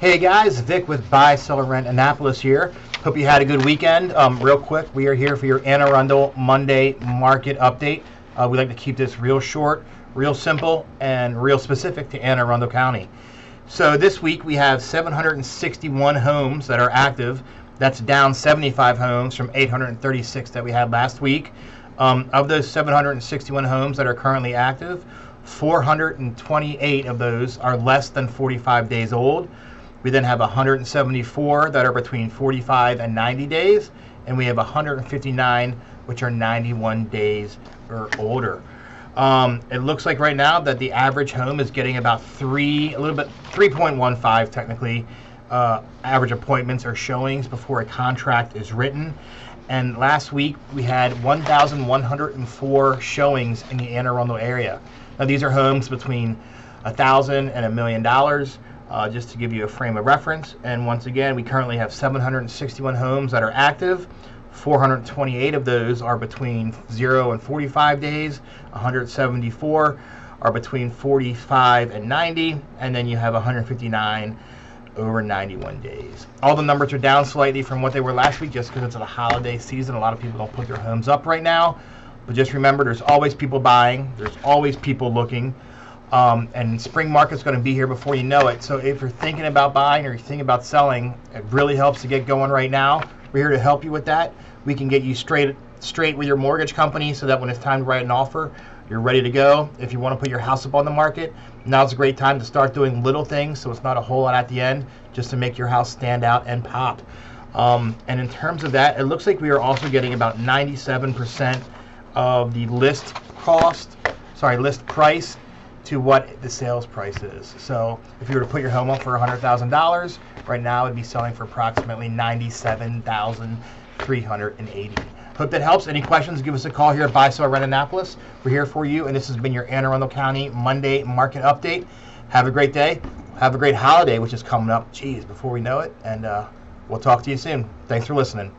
Hey guys, Vic with Buy, Sell, Rent Annapolis here. Hope you had a good weekend. Um, real quick, we are here for your Anne Arundel Monday market update. Uh, we like to keep this real short, real simple, and real specific to Anne Arundel County. So this week we have 761 homes that are active. That's down 75 homes from 836 that we had last week. Um, of those 761 homes that are currently active, 428 of those are less than 45 days old. We then have 174 that are between 45 and 90 days, and we have 159 which are 91 days or older. Um, it looks like right now that the average home is getting about three, a little bit, 3.15 technically, uh, average appointments or showings before a contract is written. And last week we had 1,104 showings in the Anne Arundel area. Now these are homes between a thousand and a million dollars uh, just to give you a frame of reference. And once again, we currently have 761 homes that are active. 428 of those are between 0 and 45 days. 174 are between 45 and 90. And then you have 159 over 91 days. All the numbers are down slightly from what they were last week just because it's the holiday season. A lot of people don't put their homes up right now. But just remember, there's always people buying. There's always people looking. Um, and spring market's going to be here before you know it. So if you're thinking about buying or you're thinking about selling, it really helps to get going right now. We're here to help you with that. We can get you straight straight with your mortgage company so that when it's time to write an offer, you're ready to go. If you want to put your house up on the market, now's a great time to start doing little things so it's not a whole lot at the end just to make your house stand out and pop. Um, and in terms of that, it looks like we are also getting about 97% of the list cost, sorry, list price to what the sales price is. So if you were to put your home up for $100,000, right now it'd be selling for approximately 97,380. Hope that helps. Any questions, give us a call here at Buy Sell Rent Annapolis. We're here for you, and this has been your Anne Arundel County Monday Market Update. Have a great day. Have a great holiday, which is coming up, geez, before we know it, and uh, we'll talk to you soon. Thanks for listening.